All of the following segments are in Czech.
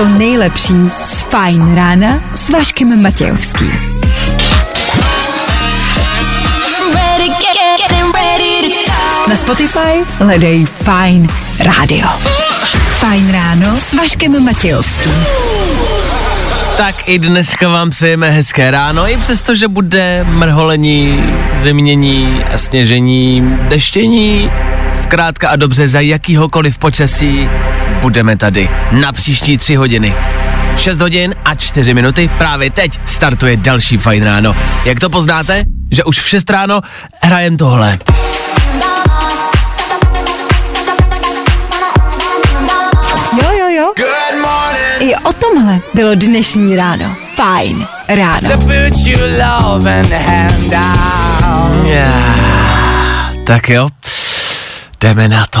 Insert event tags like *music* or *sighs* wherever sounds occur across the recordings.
To nejlepší z Fajn rána s Vaškem Matějovským. Na Spotify hledej Fine Radio. Fajn ráno s Vaškem Matějovským. Tak i dneska vám přejeme hezké ráno, i přesto, že bude mrholení, zimnění a sněžení, deštění, zkrátka a dobře za jakýhokoliv počasí budeme tady na příští tři hodiny. 6 hodin a 4 minuty, právě teď startuje další fajn ráno. Jak to poznáte? Že už v 6 ráno hrajem tohle. Jo, jo, jo. I o tomhle bylo dnešní ráno. Fajn ráno. Yeah. Tak jo, jdeme na to.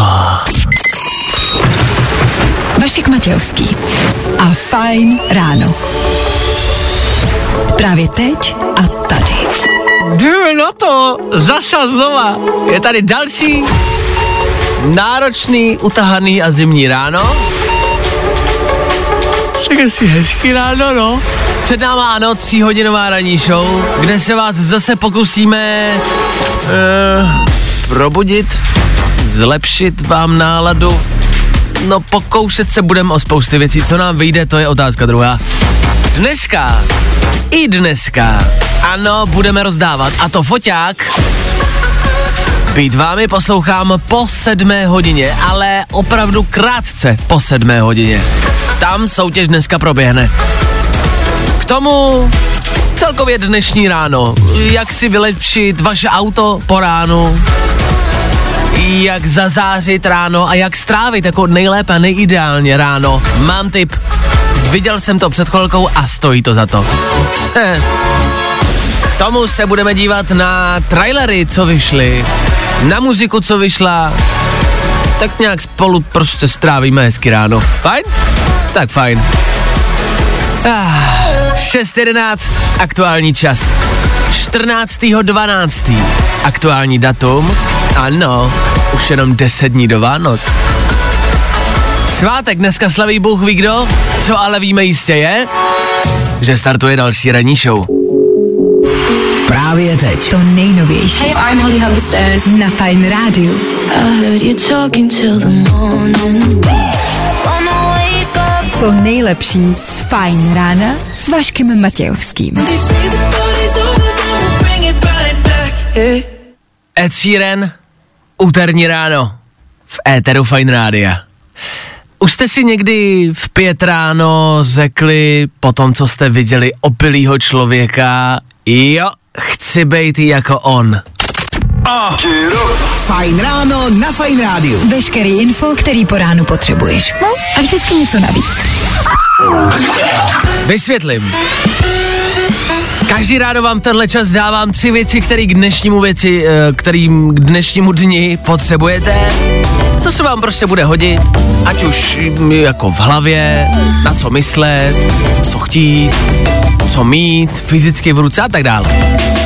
Vašek Matějovský a Fajn ráno. Právě teď a tady. Jdeme na to, zase a znova. Je tady další náročný, utahaný a zimní ráno. Tak si hezký ráno, no. Před náma, ano, tříhodinová ranní show, kde se vás zase pokusíme uh, probudit, zlepšit vám náladu. No pokoušet se budeme o spousty věcí, co nám vyjde, to je otázka druhá. Dneska, i dneska, ano, budeme rozdávat, a to foťák, být vámi poslouchám po sedmé hodině, ale opravdu krátce po sedmé hodině. Tam soutěž dneska proběhne. K tomu celkově dnešní ráno. Jak si vylepšit vaše auto po ránu, jak zazářit ráno a jak strávit jako nejlépe a nejideálně ráno. Mám tip. Viděl jsem to před chvilkou a stojí to za to. Eh. K tomu se budeme dívat na trailery, co vyšly, na muziku, co vyšla. Tak nějak spolu prostě strávíme hezky ráno. Fajn? Tak fajn. Ah, 6.11, aktuální čas. 14.12. aktuální datum. Ano, už jenom 10 dní do Vánoc. Svátek dneska slaví Bůh ví kdo, co ale víme jistě je, že startuje další ranní show. Právě teď. To nejnovější Hey, I'm Holly Humberstone. na Fajn rádiu. I heard you talking till the morning. Wanna wake up. To nejlepší z Fajn rána s Vaškem Matějovským. Ed Sheeran, úterní ráno, v éteru Fine Rádia. Už jste si někdy v pět ráno řekli po tom, co jste viděli opilýho člověka, jo, chci být jako on. Fajn ráno na Fajn rádiu. Veškerý info, který po ránu potřebuješ. No a vždycky něco navíc. Vysvětlím. Každý ráno vám tenhle čas dávám tři věci, které k dnešnímu věci, eh, kterým k dnešnímu dni potřebujete. Co se vám prostě bude hodit, ať už mm, jako v hlavě, na co myslet, co chtít, co mít, fyzicky v ruce a tak dále.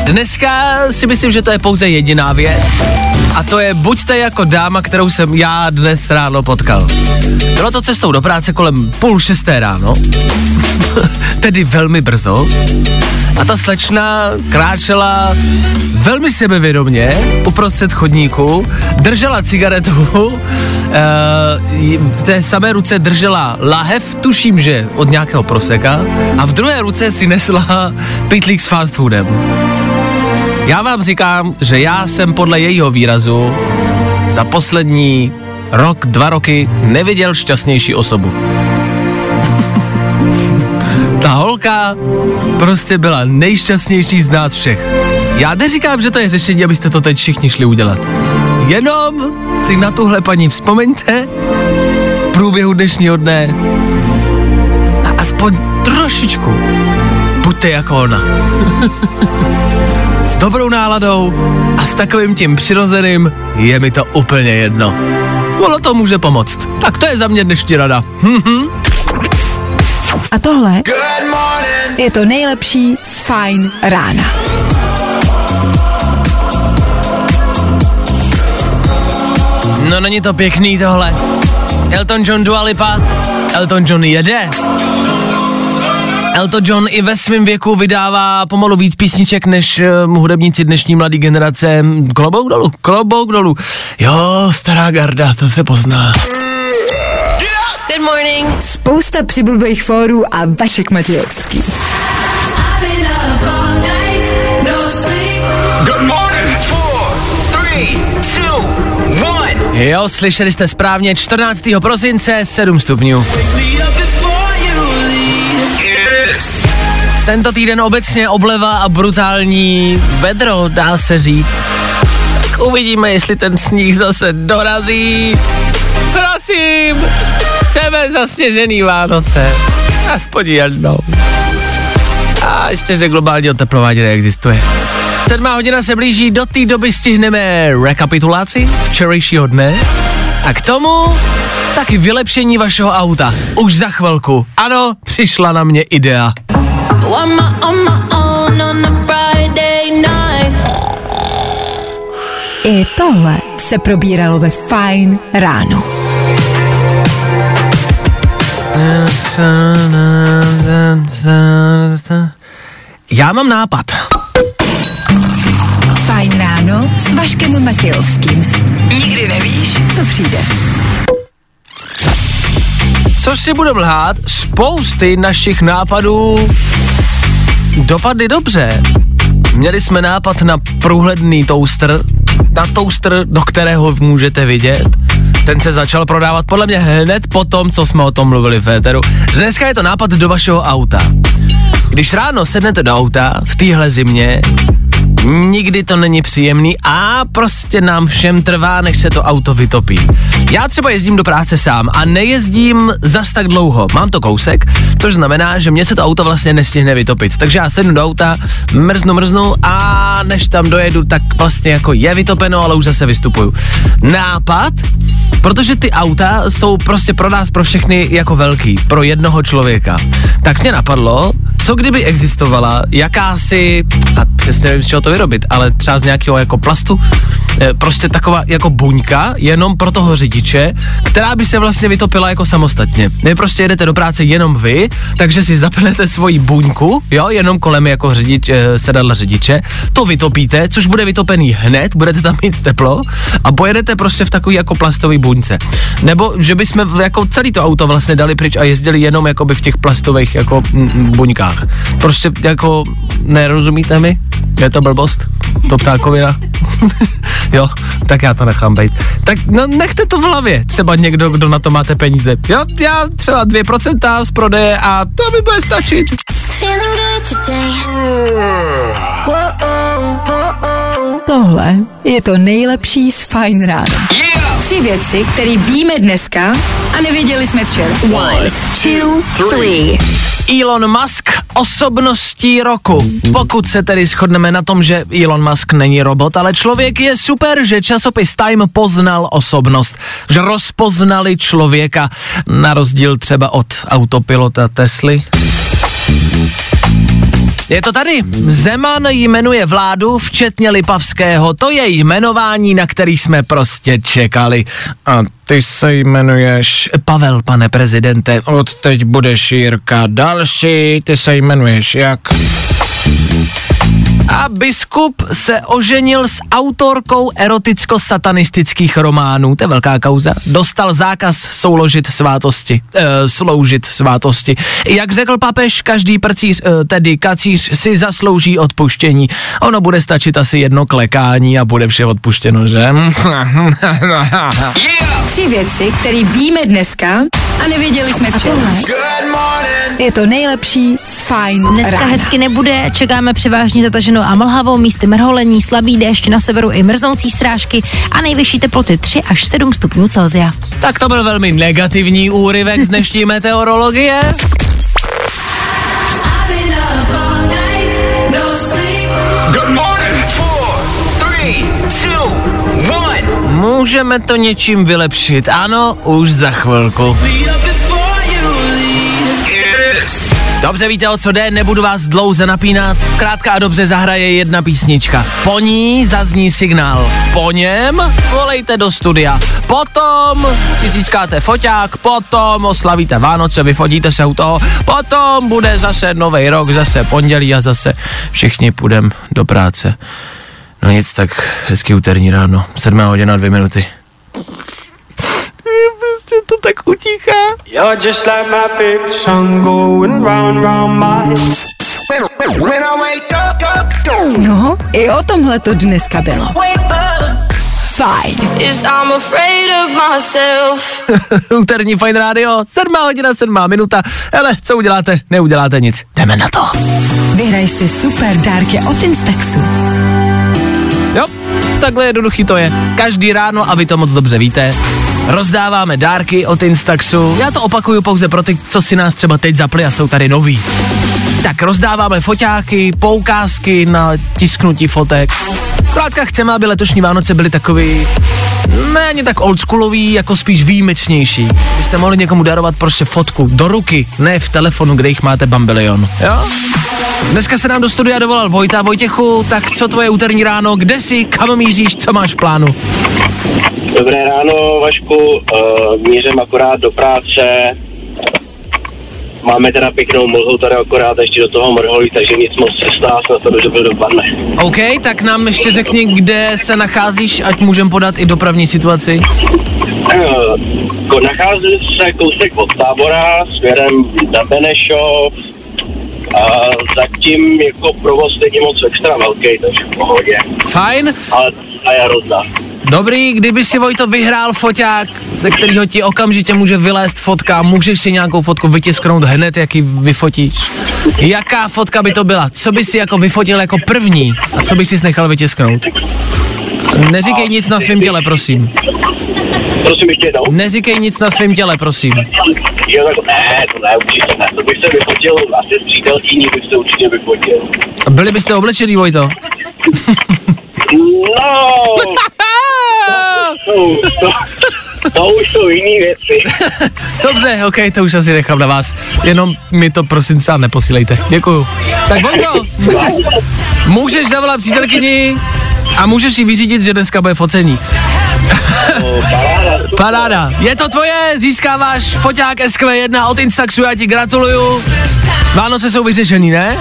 Dneska si myslím, že to je pouze jediná věc a to je buďte jako dáma, kterou jsem já dnes ráno potkal. Bylo to cestou do práce kolem půl šesté ráno, *laughs* tedy velmi brzo. A ta slečna kráčela velmi sebevědomě uprostřed chodníku, držela cigaretu, *laughs* eh, v té samé ruce držela lahev, tuším, že od nějakého proseka, a v druhé ruce si nesla pitlík s fast foodem. Já vám říkám, že já jsem podle jejího výrazu za poslední rok, dva roky neviděl šťastnější osobu. *laughs* Ta holka prostě byla nejšťastnější z nás všech. Já neříkám, že to je řešení, abyste to teď všichni šli udělat. Jenom si na tuhle paní vzpomeňte v průběhu dnešního dne a aspoň trošičku buďte jako ona. *laughs* s dobrou náladou a s takovým tím přirozeným je mi to úplně jedno. Ono to může pomoct. Tak to je za mě dnešní rada. Mhm. A tohle je to nejlepší z Fajn rána. No není to pěkný tohle. Elton John Dua Lipa. Elton John jede. Elton John i ve svém věku vydává pomalu víc písniček než uh, hudebníci dnešní mladé generace. Klobouk dolů, klobouk dolů. Jo, stará garda, to se pozná. Good morning. Spousta přibulbých fórů a Vašek Matějovský. Good morning. Four, three, two, one. Jo, slyšeli jste správně, 14. prosince 7 stupňů. Is. Tento týden obecně obleva a brutální vedro, dá se říct. Tak uvidíme, jestli ten sníh zase dorazí. Prosím, chceme zasněžený Vánoce. Aspoň jednou. A ještě, že globální oteplování neexistuje. Sedmá hodina se blíží, do té doby stihneme rekapitulaci včerejšího dne a k tomu taky vylepšení vašeho auta. Už za chvilku. Ano, přišla na mě idea. On my, on my own on a Friday night. I tohle se probíralo ve Fine ráno. Já mám nápad. Fajn ráno s Vaškem Matějovským. Nikdy nevíš, co přijde. Co si budeme lhát, spousty našich nápadů dopadly dobře. Měli jsme nápad na průhledný toaster, na toaster, do kterého můžete vidět. Ten se začal prodávat podle mě hned po tom, co jsme o tom mluvili v éteru. Dneska je to nápad do vašeho auta. Když ráno sednete do auta v téhle zimě, nikdy to není příjemný a prostě nám všem trvá, než se to auto vytopí. Já třeba jezdím do práce sám a nejezdím zas tak dlouho. Mám to kousek, což znamená, že mě se to auto vlastně nestihne vytopit. Takže já sednu do auta, mrznu, mrznu a než tam dojedu, tak vlastně jako je vytopeno, ale už zase vystupuju. Nápad? Protože ty auta jsou prostě pro nás, pro všechny jako velký, pro jednoho člověka. Tak mě napadlo, co kdyby existovala jakási, a přesně nevím, z čeho to vyrobit, ale třeba z nějakého jako plastu, eh, prostě taková jako buňka, jenom pro toho řidiče, která by se vlastně vytopila jako samostatně. Vy prostě jedete do práce jenom vy, takže si zapnete svoji buňku, jo, jenom kolem jako řidič, eh, sedadla řidiče, to vytopíte, což bude vytopený hned, budete tam mít teplo a pojedete prostě v takový jako plastový buňce. Nebo že bychom jako celý to auto vlastně dali pryč a jezdili jenom jakoby v těch plastových jako mm, buňkách. Prostě jako nerozumíte mi? Je to blbost? To ptákovina? *laughs* jo, tak já to nechám být. Tak no nechte to v hlavě, třeba někdo, kdo na to máte peníze. Jo, já třeba 2% z prodeje a to mi bude stačit. Tohle je to nejlepší z Fine rána. Tři věci, které víme dneska a nevěděli jsme včera. One, two, three. Elon Musk osobností roku. Pokud se tedy shodneme na tom, že Elon Musk není robot, ale člověk je super, že časopis Time poznal osobnost, že rozpoznali člověka na rozdíl třeba od autopilota Tesly. Je to tady. Zeman jmenuje vládu, včetně Lipavského. To je jmenování, na který jsme prostě čekali. A ty se jmenuješ Pavel, pane prezidente. Od teď budeš Jirka. Další, ty se jmenuješ jak? A biskup se oženil s autorkou eroticko-satanistických románů, to je velká kauza. Dostal zákaz souložit svátosti, e, sloužit svátosti. Jak řekl papež, každý prcíř, e, tedy kacíř, si zaslouží odpuštění. Ono bude stačit asi jedno klekání a bude vše odpuštěno, že? Tři věci, které víme dneska a nevěděli jsme včera. Je to nejlepší z Fine Dneska rána. hezky nebude, čekáme převážně zataženou a mlhavou, místy mrholení, slabý déšť, na severu i mrznoucí srážky a nejvyšší teploty 3 až 7 stupňů Celsia. tak to byl velmi negativní úryvek z dnešní *laughs* meteorologie. Můžeme to něčím vylepšit, ano, už za chvilku. Dobře víte, o co jde, nebudu vás dlouze napínat. Zkrátka a dobře zahraje jedna písnička. Po ní zazní signál. Po něm volejte do studia. Potom si získáte foťák, potom oslavíte Vánoce, vyfotíte se u toho, potom bude zase nový rok, zase pondělí a zase všichni půjdeme do práce. No nic, tak hezký úterní ráno, 7 hodina, dvě minuty. Prostě to tak utíchá. You're just like my favorite song going round round my head. When I wake up, No, i o tomhle to dneska bylo. Fajn. Is I'm afraid of myself. *laughs* Úterní Fine Radio, 7 hodina, 7 minuta. Hele, co uděláte? Neuděláte nic. Jdeme na to. Vyhraj si super dárky od Instaxu. Jo, takhle jednoduchý to je. Každý ráno, a vy to moc dobře víte, rozdáváme dárky od Instaxu. Já to opakuju pouze pro ty, co si nás třeba teď zapli a jsou tady noví. Tak rozdáváme foťáky, poukázky na tisknutí fotek. Zkrátka chceme, aby letošní Vánoce byly takový méně tak oldschoolový, jako spíš výjimečnější. Byste mohli někomu darovat prostě fotku do ruky, ne v telefonu, kde jich máte bambilion. Jo? Dneska se nám do studia dovolal Vojta. Vojtěchu, tak co tvoje úterní ráno, kde jsi, kam míříš, co máš v plánu? Dobré ráno, Vašku. Uh, mířím akorát do práce. Máme teda pěknou mlhu tady akorát ještě do toho mrholí, takže nic moc cesta, snad to dobře dopadne. OK, tak nám ještě řekni, kde se nacházíš, ať můžem podat i dopravní situaci. Uh, ko- nacházím se kousek od tábora směrem na Benešov. A zatím jako provoz není moc extra velký, takže v pohodě. Fajn, Ale a já rozdá. Dobrý, kdyby si Vojto vyhrál foťák, ze kterého ti okamžitě může vylézt fotka, můžeš si nějakou fotku vytisknout hned, jak ji vyfotíš. Jaká fotka by to byla? Co by si jako vyfotil jako první a co by si nechal vytisknout? Neříkej nic na svém těle, prosím. Prosím ještě jednou. Neříkej nic na svém těle, prosím. Jo, tak ne, to ne, určitě ne. To bych se vyfotil, asi s přítelkyní bych se určitě vyfotil. Byli byste oblečený, Vojto? *laughs* No, *laughs* to, to, to už jsou jiný věci. Dobře, ok, to už asi nechám na vás. Jenom mi to prosím třeba neposílejte. Děkuju. Tak Vojto, můžeš zavolat přítelkyni a můžeš jí vyřídit, že dneska bude focení. Paráda. Je to tvoje, získáváš foťák SQ1 od Instaxu, já ti gratuluju. Vánoce jsou vyřešený, ne?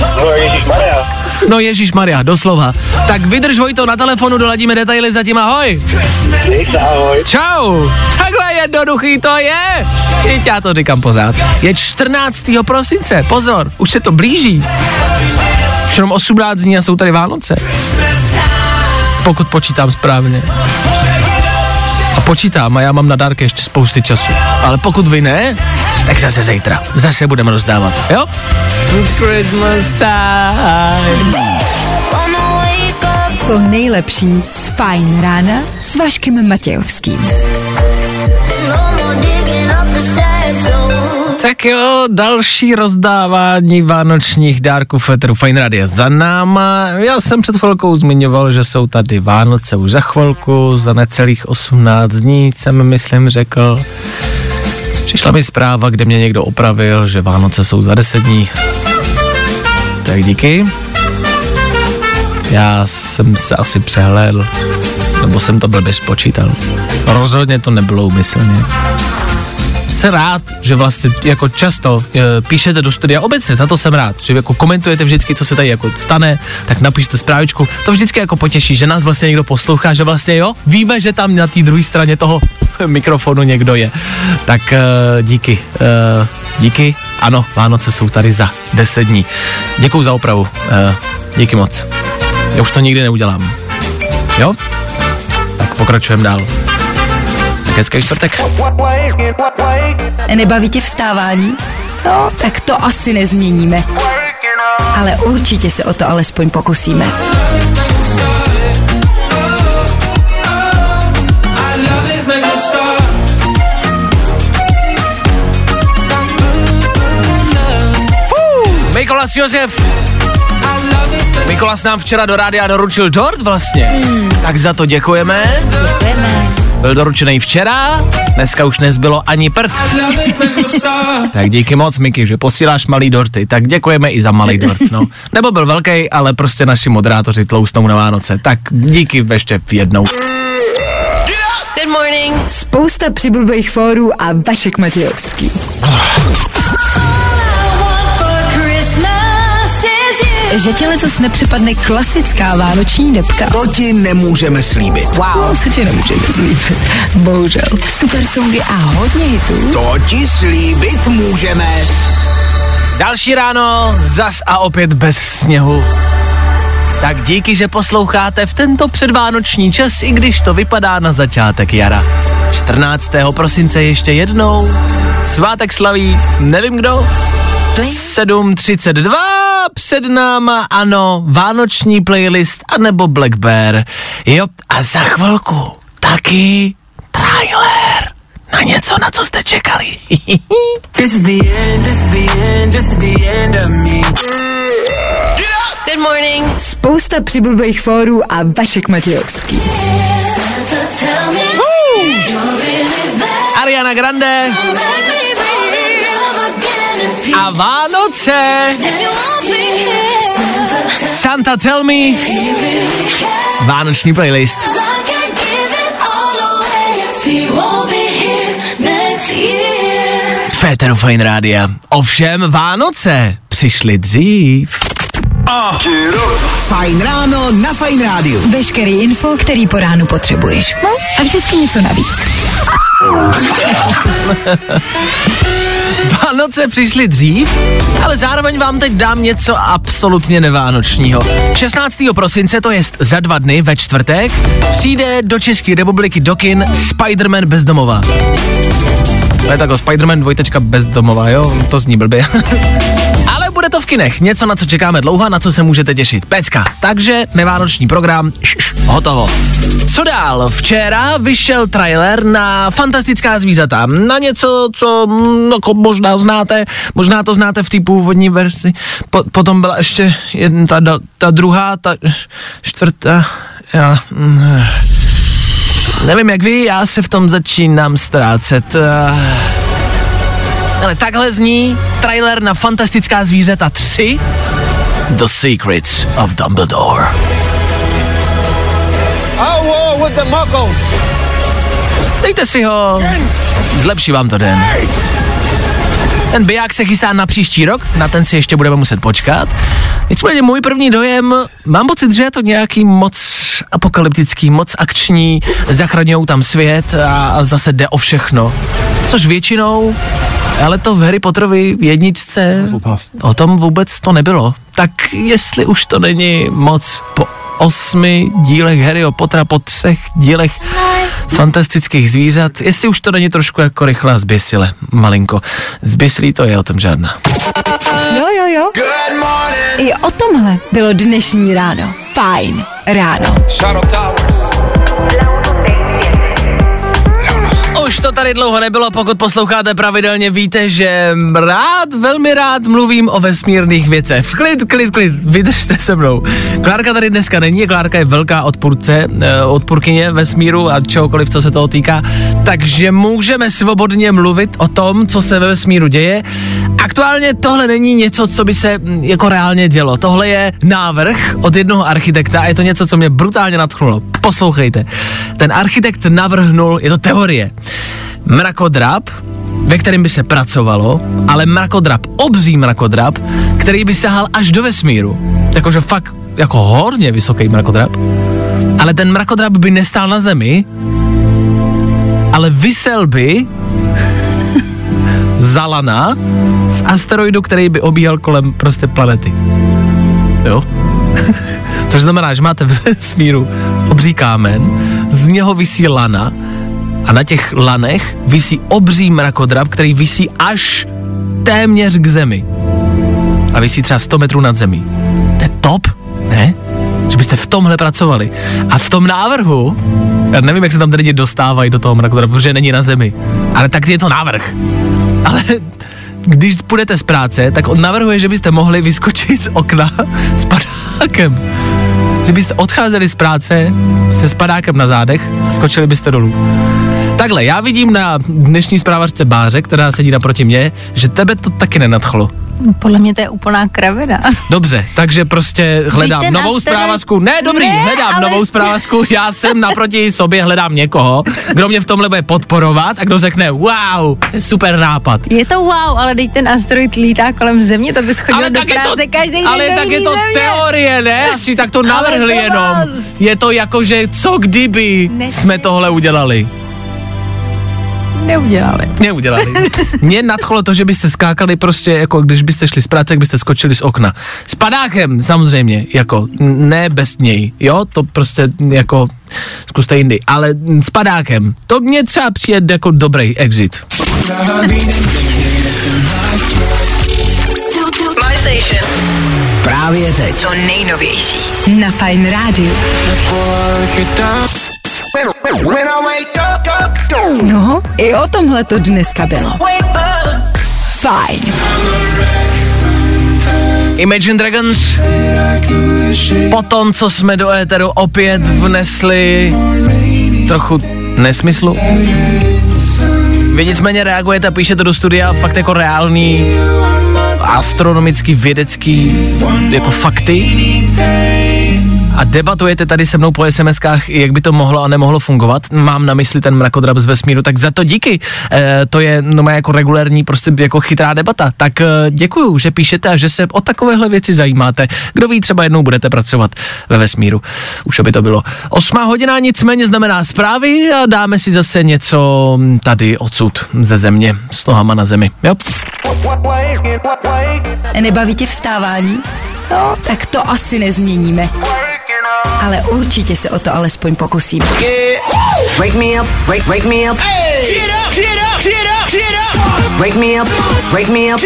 No, Ježíš Maria. No Ježíš Maria, doslova. Tak vydrž Vojto na telefonu, doladíme detaily, zatím ahoj. Se, ahoj. Čau! Takhle jednoduchý to je! Teď já to říkám pořád. Je 14. prosince, pozor, už se to blíží. Už jenom 18 dní a jsou tady Vánoce. Pokud počítám správně. A počítám a já mám na dárky ještě spousty času. Ale pokud vy ne, tak zase zítra. Zase budeme rozdávat, jo? Christmas time. To nejlepší z Fajn rána s Vaškem Matějovským. Tak jo, další rozdávání vánočních dárků Fetru Fine Radio za náma. Já jsem před chvilkou zmiňoval, že jsou tady Vánoce už za chvilku, za necelých 18 dní jsem myslím řekl. Přišla mi zpráva, kde mě někdo opravil, že Vánoce jsou za 10 dní. Tak díky. Já jsem se asi přehlédl, nebo jsem to blbě spočítal. Rozhodně to nebylo úmyslně jsem rád, že vlastně jako často e, píšete do studia obecně, za to jsem rád, že jako komentujete vždycky, co se tady jako stane, tak napište zprávičku, to vždycky jako potěší, že nás vlastně někdo poslouchá, že vlastně jo, víme, že tam na té druhé straně toho *laughs* mikrofonu někdo je. Tak e, díky, e, díky, ano, Vánoce jsou tady za 10 dní. Děkuju za opravu, e, díky moc. Já už to nikdy neudělám. Jo? Tak pokračujeme dál. Tak hezký čtvrtek. Nebaví tě vstávání? No, tak to asi nezměníme. Ale určitě se o to alespoň pokusíme. Mikolas Josef. Mikolas nám včera do rádia doručil dort vlastně. Mm. Tak za to děkujeme. Děkujeme. Byl doručený včera, dneska už nezbylo ani prd. tak díky moc, Miky, že posíláš malý dorty, tak děkujeme i za malý dort, no. Nebo byl velký, ale prostě naši moderátoři tloustnou na Vánoce, tak díky ještě jednou. Good morning. Spousta přibulbých fórů a Vašek Matějovský. Že ti letos nepřepadne klasická vánoční depka. To ti nemůžeme slíbit. Wow. Co ti nemůžeme slíbit? Bohužel. Super songy a hodně hitů. To ti slíbit můžeme. Další ráno, zas a opět bez sněhu. Tak díky, že posloucháte v tento předvánoční čas, i když to vypadá na začátek jara. 14. prosince ještě jednou. Svátek slaví, nevím kdo, 7.32, před náma, ano, vánoční playlist, anebo Black Bear. Jo, a za chvilku taky trailer na něco, na co jste čekali. *laughs* This is the end, this is the end, this is the end of me. Good morning. Spousta přibulbých fórů a Vašek Matějovský. Ariana Grande a Vánoce. Santa Tell Me. Vánoční playlist. Féteru Fine Rádia. Ovšem Vánoce přišly dřív. Fajn ráno na Fajn rádiu. Veškerý info, který po ránu potřebuješ. No a vždycky něco navíc. *laughs* *laughs* Vánoce přišly dřív, ale zároveň vám teď dám něco absolutně nevánočního. 16. prosince, to jest za dva dny ve čtvrtek, přijde do České republiky do kin Spider-Man bezdomova. To je tak o Spider-Man dvojtečka bezdomova, jo? To zní blbě. *laughs* Ale bude to v kinech, něco na co čekáme dlouho, na co se můžete těšit. Pecka. Takže nevánoční program, šš, hotovo. Co dál? Včera vyšel trailer na fantastická zvířata. Na něco, co no, možná znáte, možná to znáte v té původní verzi. Po, potom byla ještě jedna, ta, ta druhá, ta čtvrtá, já, mm, nevím jak vy, já se v tom začínám ztrácet. eh. Ale takhle zní trailer na Fantastická zvířata 3 The Secrets of Dumbledore. Dejte si ho, zlepší vám to den. Ten biják se chystá na příští rok, na ten si ještě budeme muset počkat. Nicméně můj první dojem, mám pocit, že je to nějaký moc apokalyptický, moc akční, zachraňují tam svět a, zase jde o všechno. Což většinou, ale to v Harry Potterovi jedničce, o tom vůbec to nebylo. Tak jestli už to není moc po osmi dílech Harryho Pottera, po třech dílech fantastických zvířat, jestli už to není trošku jako rychlá zběsile, malinko. Zběsilý to je o tom žádná. Jo, jo, jo. Good morning. I o tomhle bylo dnešní ráno. Fajn ráno. Shadow Towers. To tady dlouho nebylo, pokud posloucháte pravidelně, víte, že rád, velmi rád mluvím o vesmírných věcech. Klid, klid, klid, vydržte se mnou. Klárka tady dneska není, Klárka je velká odpůrce, eh, odpůrkyně vesmíru a čehokoliv, co se toho týká, takže můžeme svobodně mluvit o tom, co se ve vesmíru děje. Aktuálně tohle není něco, co by se mm, jako reálně dělo. Tohle je návrh od jednoho architekta a je to něco, co mě brutálně nadchnulo. Poslouchejte. Ten architekt navrhnul, je to teorie, mrakodrap, ve kterém by se pracovalo, ale mrakodrap, obří mrakodrap, který by sahal až do vesmíru. Jakože fakt jako horně vysoký mrakodrap. Ale ten mrakodrap by nestál na zemi, ale vysel by *laughs* za lana z asteroidu, který by obíhal kolem prostě planety. Jo? *laughs* Což znamená, že máte ve *laughs* vesmíru obří kámen, z něho vysí lana a na těch lanech visí obří mrakodrap, který visí až téměř k zemi. A visí třeba 100 metrů nad zemí. To je top, ne? Že byste v tomhle pracovali. A v tom návrhu, já nevím, jak se tam ty lidi dostávají do toho mrakodrapu, protože není na zemi. Ale tak je to návrh. Ale když půjdete z práce, tak on navrhuje, že byste mohli vyskočit z okna s padákem. Že byste odcházeli z práce se spadákem na zádech skočili byste dolů. Takhle, já vidím na dnešní zprávařce Báře, která sedí naproti mě, že tebe to taky nenadchlo. Podle mě to je úplná kravina. Dobře, takže prostě hledám ten novou zprávařku. Ne, dobrý, Ne, hledám ale- novou zprávařku. Já jsem naproti sobě hledám někoho, kdo mě v tomhle bude podporovat a kdo řekne, wow, to je super nápad. Je to wow, ale teď ten asteroid lítá kolem země, to bys chodil do tak je práce každý den ale do tak je to země. teorie, ne? Asi tak to navrhli Ale jenom. Je to jako, že co kdyby Nesmysl. jsme tohle udělali. Neudělali. Neudělali. Mě nadchlo to, že byste skákali prostě, jako když byste šli z práce, jak byste skočili z okna. S padákem samozřejmě, jako ne bez něj, jo, to prostě jako zkuste jindy, ale s padákem, to mě třeba přijde jako dobrý exit. My station. Právě teď. To nejnovější. Na Fine Radio. No, i o tomhle to dneska bylo. Fajn. Imagine Dragons po tom, co jsme do éteru opět vnesli trochu nesmyslu. Vy nicméně reagujete a píšete do studia fakt jako reálný astronomický, vědecký jako fakty a debatujete tady se mnou po SMS-kách, jak by to mohlo a nemohlo fungovat. Mám na mysli ten mrakodrap z vesmíru, tak za to díky. E, to je no, jako regulární, prostě jako chytrá debata. Tak e, děkuju, že píšete a že se o takovéhle věci zajímáte. Kdo ví, třeba jednou budete pracovat ve vesmíru. Už aby to bylo. Osmá hodina nicméně znamená zprávy a dáme si zase něco tady odsud ze země, s nohama na zemi. Jo? Nebaví tě vstávání? No, tak to asi nezměníme. Ale určitě se o to alespoň pokusíme. Wake me up, wake, wake me up. Wake me up, wake me up.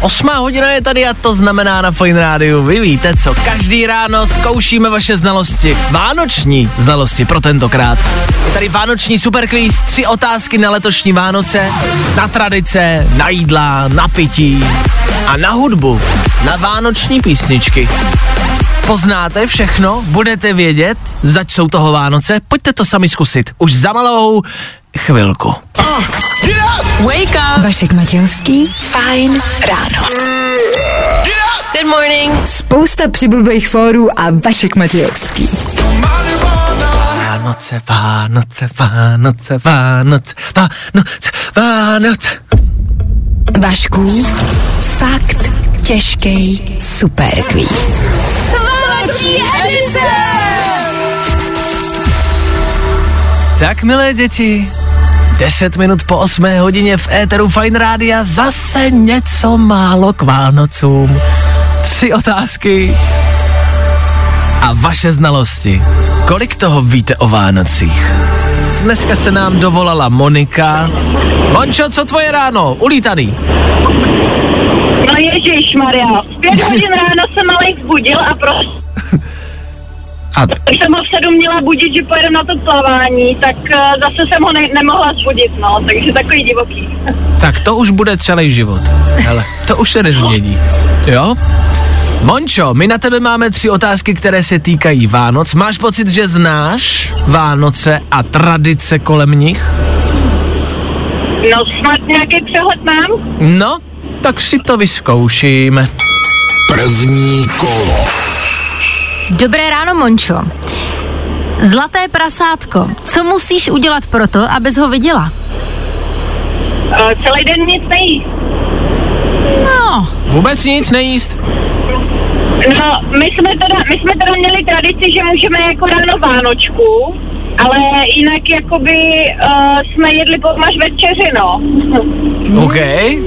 Osmá hodina je tady a to znamená na Fine Rádiu. Vy víte co, každý ráno zkoušíme vaše znalosti. Vánoční znalosti pro tentokrát. Je tady vánoční superquiz, tři otázky na letošní Vánoce, na tradice, na jídla, na pití a na hudbu, na vánoční písničky. Poznáte všechno, budete vědět, zač jsou toho Vánoce, pojďte to sami zkusit. Už za malou chvilku. Wake up! Vašek Matějovský, Fajn ráno. Good morning. Spousta přibulbých fórů a Vašek Matějovský. Vánoce, Vánoce, Vánoce, Vánoce, Vánoce, Vánoce. Vašku, fakt těžký superquiz. Vánoční! Tak, milé děti, 10 minut po 8 hodině v éteru Fine Rádia zase něco málo k Vánocům. Tři otázky a vaše znalosti. Kolik toho víte o Vánocích? Dneska se nám dovolala Monika. Mončo, co tvoje ráno? Ulítaný. No ježíš Maria. V pět *laughs* hodin ráno se malej zbudil a prostě A když jsem ho v sedm měla budit, že pojedem na to plavání, tak eh, zase jsem ho ne- nemohla zbudit, no, takže takový divoký. tak to už bude celý život. Hele, to už se nezmění. Jo? Mončo, my na tebe máme tři otázky, které se týkají Vánoc. Máš pocit, že znáš Vánoce a tradice kolem nich? No snad nějaký přehled mám? No, tak si to vyzkoušíme. První kolo. Dobré ráno, Mončo. Zlaté prasátko, co musíš udělat proto, abys ho viděla? Uh, celý den nic nejí. No, Vůbec nic nejíst? No, my jsme, teda, my jsme teda měli tradici, že můžeme jako ráno Vánočku, ale jinak jakoby uh, jsme jedli pomaž večeři, no. OK.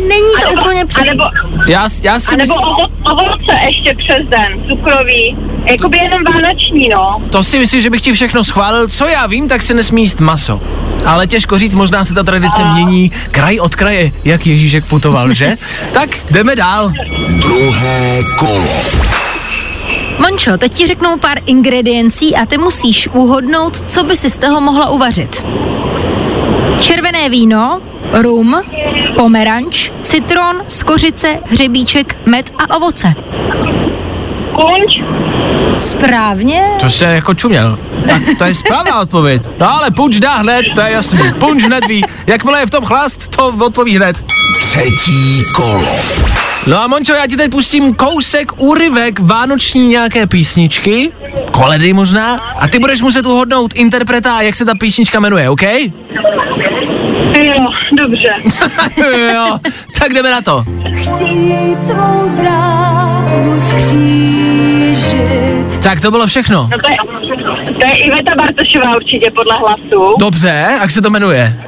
není to Anebo- úplně přesně. Anebo, Já, já si anebo myslím, ovo, ovoce ještě přes den, cukrový. Jakoby jenom vánoční, no. to si myslím, že bych ti všechno schválil. Co já vím, tak se nesmí jíst maso. Ale těžko říct, možná se ta tradice mění kraj od kraje, jak Ježíšek putoval, že? tak jdeme dál. Druhé kolo. Mončo, teď ti řeknou pár ingrediencí a ty musíš uhodnout, co by si z toho mohla uvařit. Červené víno, rum, pomeranč, citron, skořice, hřebíček, med a ovoce. Kunč, Správně. To se jako čuměl. Tak to je správná odpověď. No ale punč dá hned, to je jasný. Punč hned ví. Jakmile je v tom chlast, to odpoví hned. Třetí kolo. No a Mončo, já ti teď pustím kousek, úryvek vánoční nějaké písničky, koledy možná, a ty budeš muset uhodnout interpreta a jak se ta písnička jmenuje, OK? jo, dobře. *laughs* jo, tak jdeme na to. Tak to bylo všechno. No to je, to je Iveta Bartošová určitě podle hlasu. Dobře, jak se to jmenuje?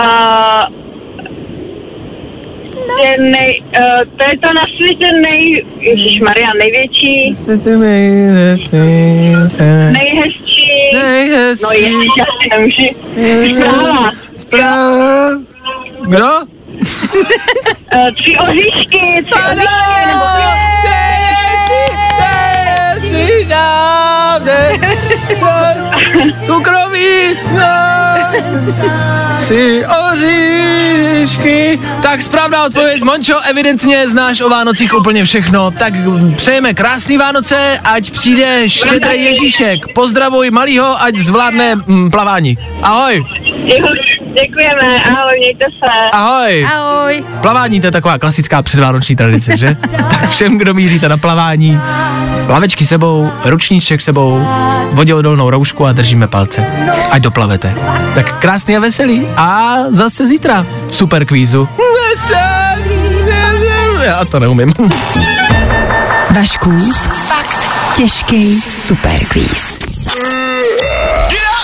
Uh, je nej, uh, to je to na světě nej... Maria největší, nejhezčí... Nejhezčí. No ježiš, já si nemůžu. Zpráva. Zpráva. Kdo? Uh, *laughs* tři oříšky, tři oříšky, nebo *laughs* Cukroví, tři oříšky. Tak správná odpověď, Mončo, evidentně znáš o Vánocích úplně všechno. Tak přejeme krásný Vánoce, ať přijde štědrý Ježíšek. Pozdravuj malýho, ať zvládne mm, plavání. Ahoj. Jo, děkujeme, ahoj, mějte se. Ahoj. Ahoj. Plavání to je taková klasická předvánoční tradice, že? *laughs* tak všem, kdo míříte na plavání, plavečky sebou, ručníček sebou, voděodolnou roušku a držíme palce. Ať doplavete. Tak krásný a veselý. A zase zítra v super kvízu. Já to neumím. Vašku, fakt těžký superquiz.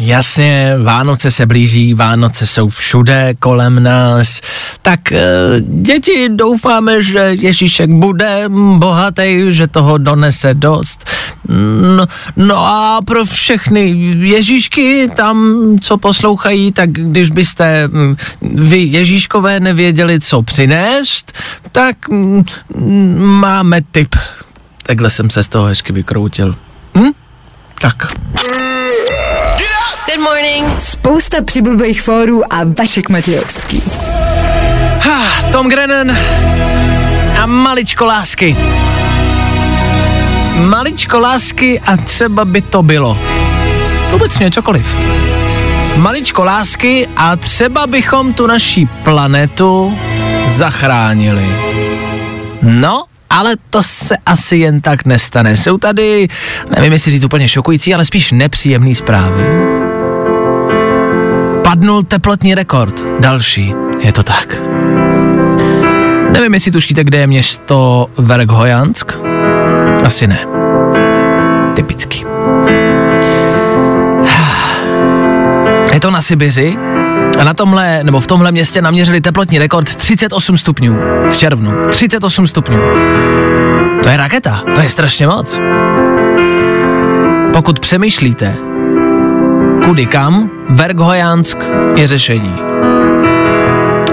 Jasně, Vánoce se blíží, Vánoce jsou všude kolem nás. Tak eh, děti doufáme, že Ježíšek bude bohatý, že toho donese dost. No, no a pro všechny Ježíšky tam, co poslouchají, tak když byste mm, vy Ježíškové nevěděli, co přinést, tak mm, máme tip. Takhle jsem se z toho hezky vykroutil. Hm? Tak. Good morning. Spousta přibulbých fórů a Vašek Matějovský. Ha, Tom Grennan a maličko lásky. Maličko lásky a třeba by to bylo. Obecně cokoliv. Maličko lásky a třeba bychom tu naší planetu zachránili. No, ale to se asi jen tak nestane. Jsou tady, nevím jestli říct úplně šokující, ale spíš nepříjemný zprávy. Padnul teplotní rekord. Další. Je to tak. Nevím, jestli tušíte, kde je město Verkhojansk. Asi ne. Typicky. *sighs* Je to na Sibiři a na tomhle, nebo v tomhle městě naměřili teplotní rekord 38 stupňů v červnu. 38 stupňů. To je raketa, to je strašně moc. Pokud přemýšlíte, kudy kam, Verkhojansk je řešení.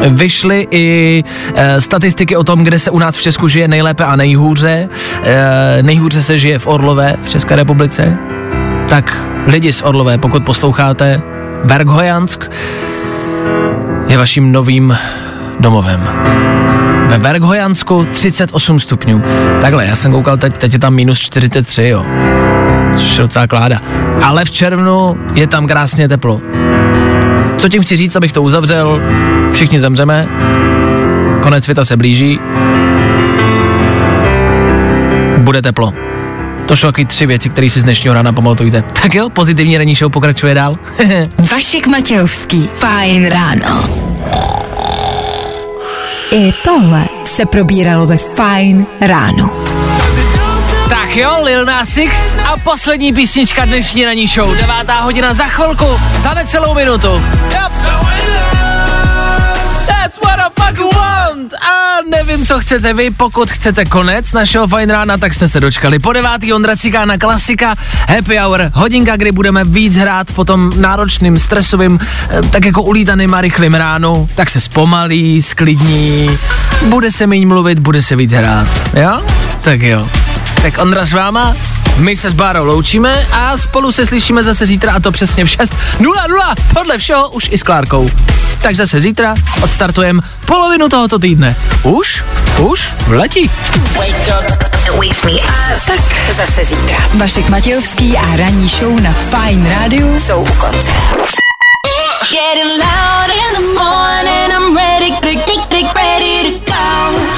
Vyšly i e, statistiky o tom, kde se u nás v Česku žije nejlépe a nejhůře. E, nejhůře se žije v Orlové v České republice. Tak lidi z Orlové, pokud posloucháte, Verkhojansk je vaším novým domovem. Ve Verkhojansku 38 stupňů. Takhle, já jsem koukal teď, teď je tam minus 43, jo. Což je docela kláda. Ale v červnu je tam krásně teplo. Co tím chci říct, abych to uzavřel? Všichni zemřeme, konec světa se blíží, bude teplo. To jsou taky tři věci, které si z dnešního rána pamatujte. *laughs* Tak jo, pozitivní ranní show pokračuje dál. *laughs* Vašek Matějovský. Fajn ráno. I tohle se probíralo ve Fajn ráno. Jo, Lil Nas X a poslední písnička dnešní ranní show. Devátá hodina za chvilku, za necelou minutu. Yep. That's what I fucking want. A nevím, co chcete vy, pokud chcete konec našeho fajn rána, tak jste se dočkali. Po devátý Ondra Cikána klasika, happy hour, hodinka, kdy budeme víc hrát po tom náročným, stresovým, eh, tak jako ulítaným a rychlým ránu, tak se zpomalí, sklidní, bude se méně mluvit, bude se víc hrát, jo? Tak jo. Tak Ondra s váma, My se s Bárou loučíme a spolu se slyšíme zase zítra a to přesně v 6.00 podle všeho už i s Klárkou. Tak zase zítra odstartujeme polovinu tohoto týdne. Už? Už? Letí. Tak zase zítra. Vašek Matějovský a ranní show na Fine Radio jsou u konce.